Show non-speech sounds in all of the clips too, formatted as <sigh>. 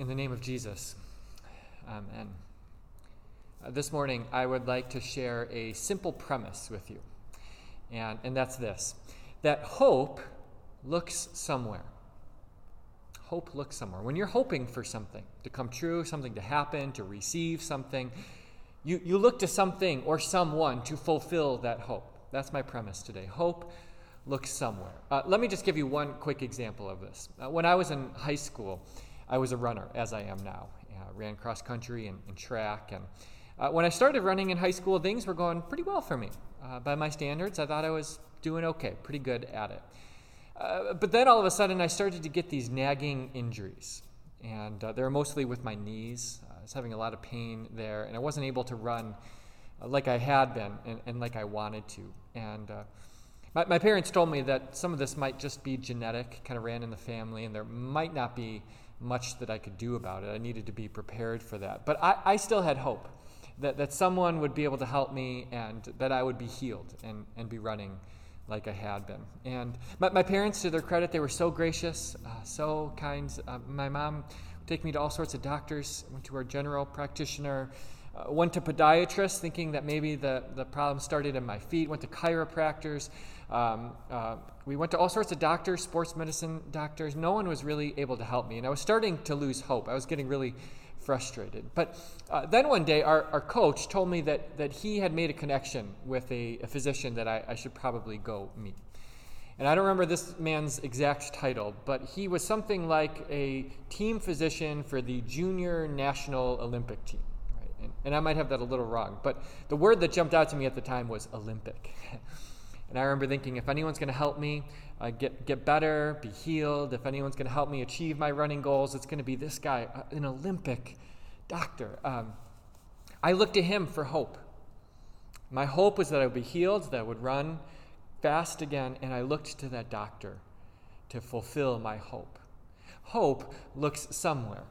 In the name of Jesus, Amen. Uh, this morning, I would like to share a simple premise with you, and, and that's this that hope looks somewhere. Hope looks somewhere. When you're hoping for something to come true, something to happen, to receive something, you, you look to something or someone to fulfill that hope. That's my premise today. Hope looks somewhere. Uh, let me just give you one quick example of this. Uh, when I was in high school, I was a runner, as I am now. Uh, ran cross country and, and track. And uh, when I started running in high school, things were going pretty well for me. Uh, by my standards, I thought I was doing okay, pretty good at it. Uh, but then all of a sudden, I started to get these nagging injuries. And uh, they were mostly with my knees. I was having a lot of pain there, and I wasn't able to run like I had been and, and like I wanted to. And my, my parents told me that some of this might just be genetic, kind of ran in the family, and there might not be much that I could do about it. I needed to be prepared for that. But I, I still had hope that, that someone would be able to help me and that I would be healed and, and be running like I had been. And my, my parents, to their credit, they were so gracious, uh, so kind. Uh, my mom would take me to all sorts of doctors, went to our general practitioner, uh, went to podiatrists thinking that maybe the, the problem started in my feet, went to chiropractors. Um, uh, we went to all sorts of doctors, sports medicine doctors. No one was really able to help me. And I was starting to lose hope. I was getting really frustrated. But uh, then one day, our, our coach told me that, that he had made a connection with a, a physician that I, I should probably go meet. And I don't remember this man's exact title, but he was something like a team physician for the junior national Olympic team. And, and I might have that a little wrong, but the word that jumped out to me at the time was Olympic. And I remember thinking, if anyone's going to help me uh, get, get better, be healed, if anyone's going to help me achieve my running goals, it's going to be this guy, uh, an Olympic doctor. Um, I looked to him for hope. My hope was that I would be healed, that I would run fast again, and I looked to that doctor to fulfill my hope. Hope looks somewhere.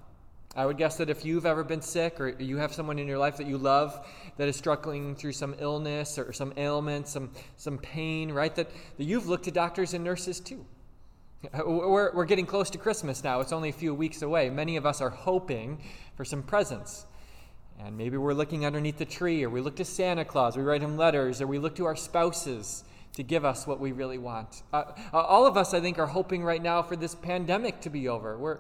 I would guess that if you've ever been sick or you have someone in your life that you love that is struggling through some illness or some ailment, some, some pain, right, that, that you've looked to doctors and nurses too. We're, we're getting close to Christmas now. It's only a few weeks away. Many of us are hoping for some presents. And maybe we're looking underneath the tree, or we look to Santa Claus, we write him letters, or we look to our spouses to give us what we really want. Uh, all of us, I think, are hoping right now for this pandemic to be over. We're,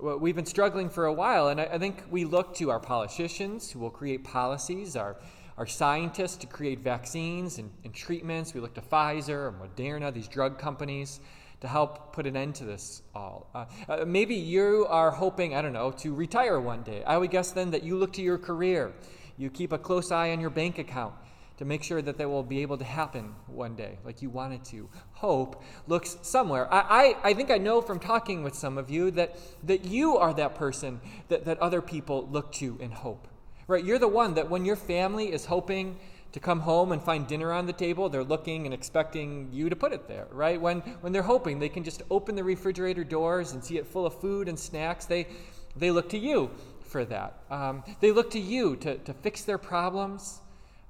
we've been struggling for a while, and I, I, think we look to our politicians who will create policies, our, our scientists to create vaccines and, and treatments. We look to Pfizer and Moderna, these drug companies, to help put an end to this all. Uh, uh, maybe you are hoping, I don't know, to retire one day. I would guess then that you look to your career, you keep a close eye on your bank account to make sure that they will be able to happen one day, like you wanted to. Hope looks somewhere. I, I, I think I know from talking with some of you that, that you are that person that, that other people look to in hope. Right? You're the one that when your family is hoping to come home and find dinner on the table, they're looking and expecting you to put it there, right? When, when they're hoping they can just open the refrigerator doors and see it full of food and snacks, they, they look to you for that. Um, they look to you to, to fix their problems,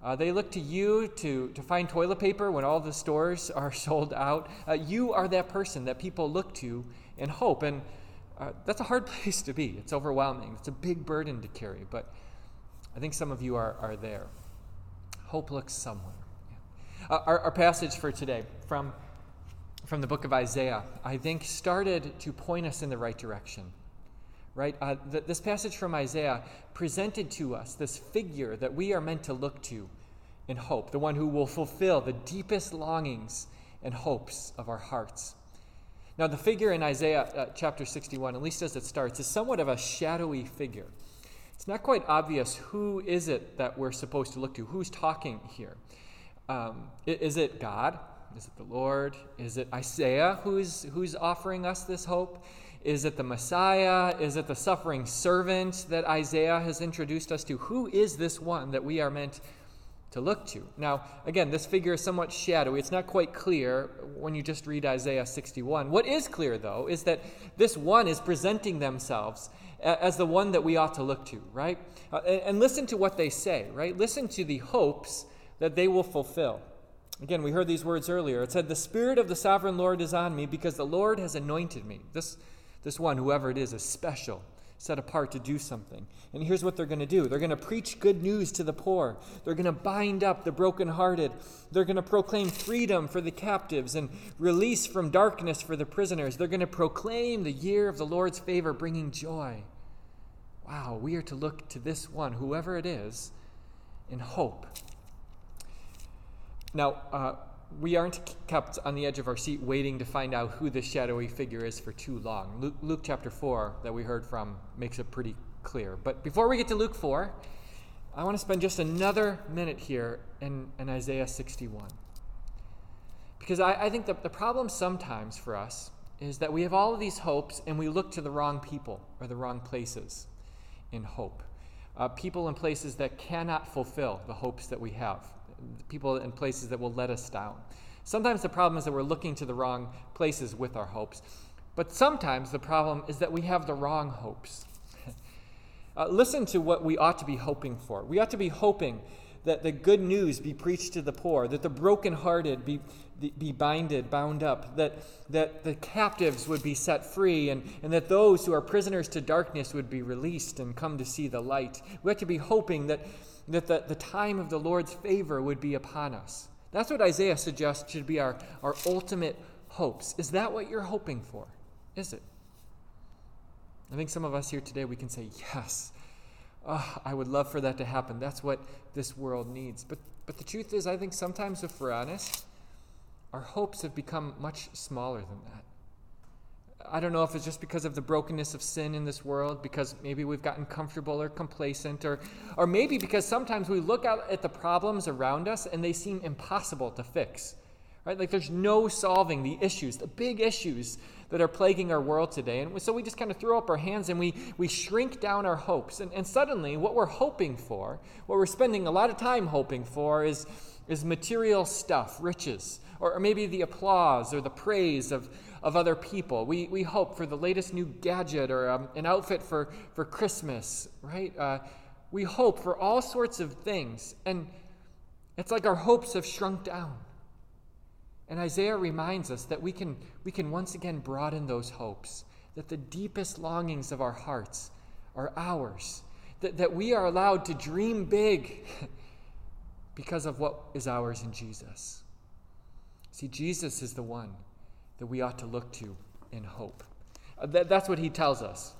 uh, they look to you to, to find toilet paper when all the stores <laughs> are sold out. Uh, you are that person that people look to and hope. And uh, that's a hard <laughs> place to be. It's overwhelming. It's a big burden to carry. But I think some of you are, are there. Hope looks somewhere. Uh, our, our passage for today from, from the book of Isaiah, I think, started to point us in the right direction right? Uh, th- this passage from Isaiah presented to us this figure that we are meant to look to in hope, the one who will fulfill the deepest longings and hopes of our hearts. Now, the figure in Isaiah uh, chapter 61, at least as it starts, is somewhat of a shadowy figure. It's not quite obvious who is it that we're supposed to look to, who's talking here. Um, is it God? Is it the Lord? Is it Isaiah who's, who's offering us this hope? Is it the Messiah? Is it the suffering servant that Isaiah has introduced us to? Who is this one that we are meant to look to? Now, again, this figure is somewhat shadowy. It's not quite clear when you just read Isaiah 61. What is clear, though, is that this one is presenting themselves as the one that we ought to look to, right? Uh, and listen to what they say, right? Listen to the hopes that they will fulfill. Again, we heard these words earlier. It said, The Spirit of the sovereign Lord is on me because the Lord has anointed me. This this one, whoever it is, is special set apart to do something. And here's what they're going to do they're going to preach good news to the poor, they're going to bind up the brokenhearted, they're going to proclaim freedom for the captives and release from darkness for the prisoners. They're going to proclaim the year of the Lord's favor, bringing joy. Wow, we are to look to this one, whoever it is, in hope. Now, uh, we aren't kept on the edge of our seat waiting to find out who this shadowy figure is for too long. Luke, Luke, chapter 4, that we heard from, makes it pretty clear. But before we get to Luke 4, I want to spend just another minute here in, in Isaiah 61. Because I, I think that the problem sometimes for us is that we have all of these hopes and we look to the wrong people or the wrong places in hope. Uh, people and places that cannot fulfill the hopes that we have people and places that will let us down. Sometimes the problem is that we're looking to the wrong places with our hopes. But sometimes the problem is that we have the wrong hopes. <laughs> uh, listen to what we ought to be hoping for. We ought to be hoping that the good news be preached to the poor, that the brokenhearted be, be binded, bound up, that, that the captives would be set free, and, and that those who are prisoners to darkness would be released and come to see the light. We ought to be hoping that that the, the time of the Lord's favor would be upon us. That's what Isaiah suggests should be our, our ultimate hopes. Is that what you're hoping for? Is it? I think some of us here today, we can say, yes, oh, I would love for that to happen. That's what this world needs. But, but the truth is, I think sometimes, if we're honest, our hopes have become much smaller than that. I don't know if it's just because of the brokenness of sin in this world, because maybe we've gotten comfortable or complacent, or, or maybe because sometimes we look out at the problems around us and they seem impossible to fix. Right? Like there's no solving the issues, the big issues that are plaguing our world today. And so we just kind of throw up our hands and we, we shrink down our hopes. And, and suddenly, what we're hoping for, what we're spending a lot of time hoping for, is, is material stuff, riches, or, or maybe the applause or the praise of, of other people. We, we hope for the latest new gadget or um, an outfit for, for Christmas, right? Uh, we hope for all sorts of things. And it's like our hopes have shrunk down. And Isaiah reminds us that we can, we can once again broaden those hopes, that the deepest longings of our hearts are ours, that, that we are allowed to dream big <laughs> because of what is ours in Jesus. See, Jesus is the one that we ought to look to in hope. Uh, that, that's what he tells us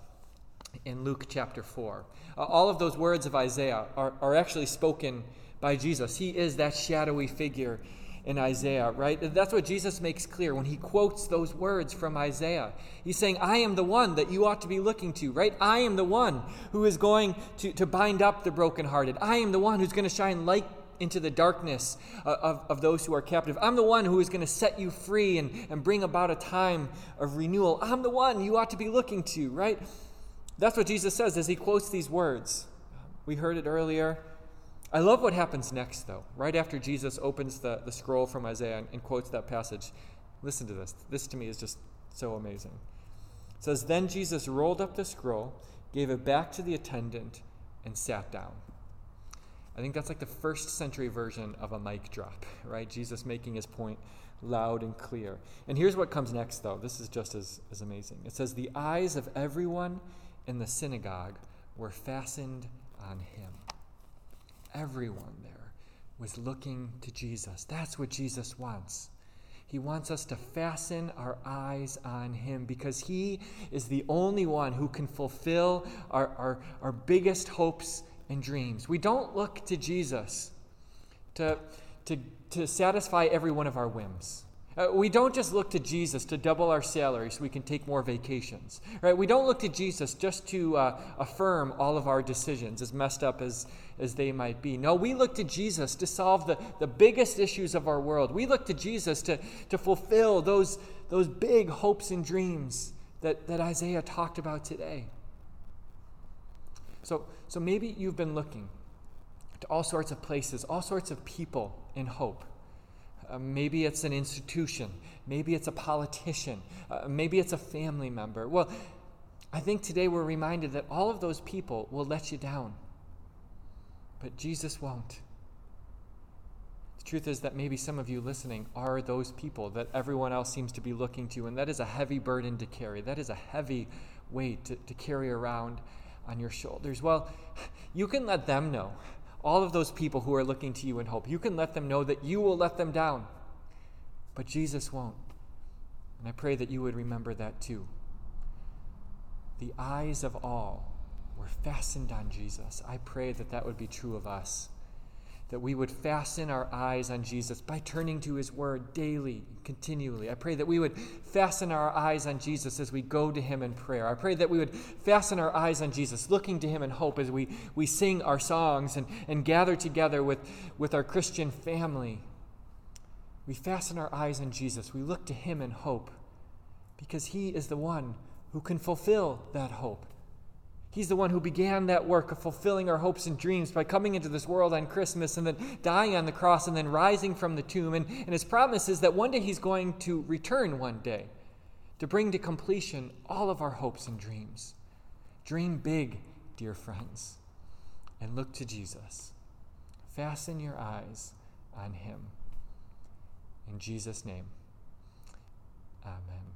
in Luke chapter 4. Uh, all of those words of Isaiah are, are actually spoken by Jesus. He is that shadowy figure in Isaiah, right? That's what Jesus makes clear when he quotes those words from Isaiah. He's saying, I am the one that you ought to be looking to, right? I am the one who is going to, to bind up the brokenhearted. I am the one who's going to shine light into the darkness uh, of, of those who are captive. I'm the one who is going to set you free and, and bring about a time of renewal. I'm the one you ought to be looking to, right? That's what Jesus says as he quotes these words. We heard it earlier. I love what happens next, though, right after Jesus opens the, the scroll from Isaiah and, and quotes that passage. Listen to this. This to me is just so amazing. It says, Then Jesus rolled up the scroll, gave it back to the attendant, and sat down. I think that's like the first century version of a mic drop, <laughs> right? Jesus making his point loud and clear. And here's what comes next, though. This is just as, as amazing. It says, The eyes of everyone in the synagogue were fastened on him. Everyone there was looking to Jesus. That's what Jesus wants. He wants us to fasten our eyes on Him because He is the only one who can fulfill our, our, our biggest hopes and dreams. We don't look to Jesus to, to, to satisfy every one of our whims. Uh, we don't just look to Jesus to double our salary so we can take more vacations. Right? We don't look to Jesus just to uh, affirm all of our decisions, as messed up as, as they might be. No, we look to Jesus to solve the, the biggest issues of our world. We look to Jesus to, to fulfill those, those big hopes and dreams that, that Isaiah talked about today. So, so maybe you've been looking to all sorts of places, all sorts of people in hope. Uh, maybe it's an institution. Maybe it's a politician. Uh, maybe it's a family member. Well, I think today we're reminded that all of those people will let you down. But Jesus won't. The truth is that maybe some of you listening are those people that everyone else seems to be looking to, and that is a heavy burden to carry. That is a heavy weight to, to carry around on your shoulders. Well, you can let them know, all of those people who are looking to you in hope, you can let them know that you will let them down. But Jesus won't. And I pray that you would remember that too. The eyes of all were fastened on Jesus. I pray that that would be true of us that we would fasten our eyes on Jesus by turning to his word daily, continually. I pray that we would fasten our eyes on Jesus as we go to him in prayer. I pray that we would fasten our eyes on Jesus, looking to him in hope as we, we sing our songs and, and gather together with, with our Christian family. We fasten our eyes on Jesus. We look to him in hope because he is the one who can fulfill that hope. He's the one who began that work of fulfilling our hopes and dreams by coming into this world on Christmas and then dying on the cross and then rising from the tomb. And, and his promise is that one day he's going to return one day to bring to completion all of our hopes and dreams. Dream big, dear friends, and look to Jesus. Fasten your eyes on him. In Jesus' name, amen.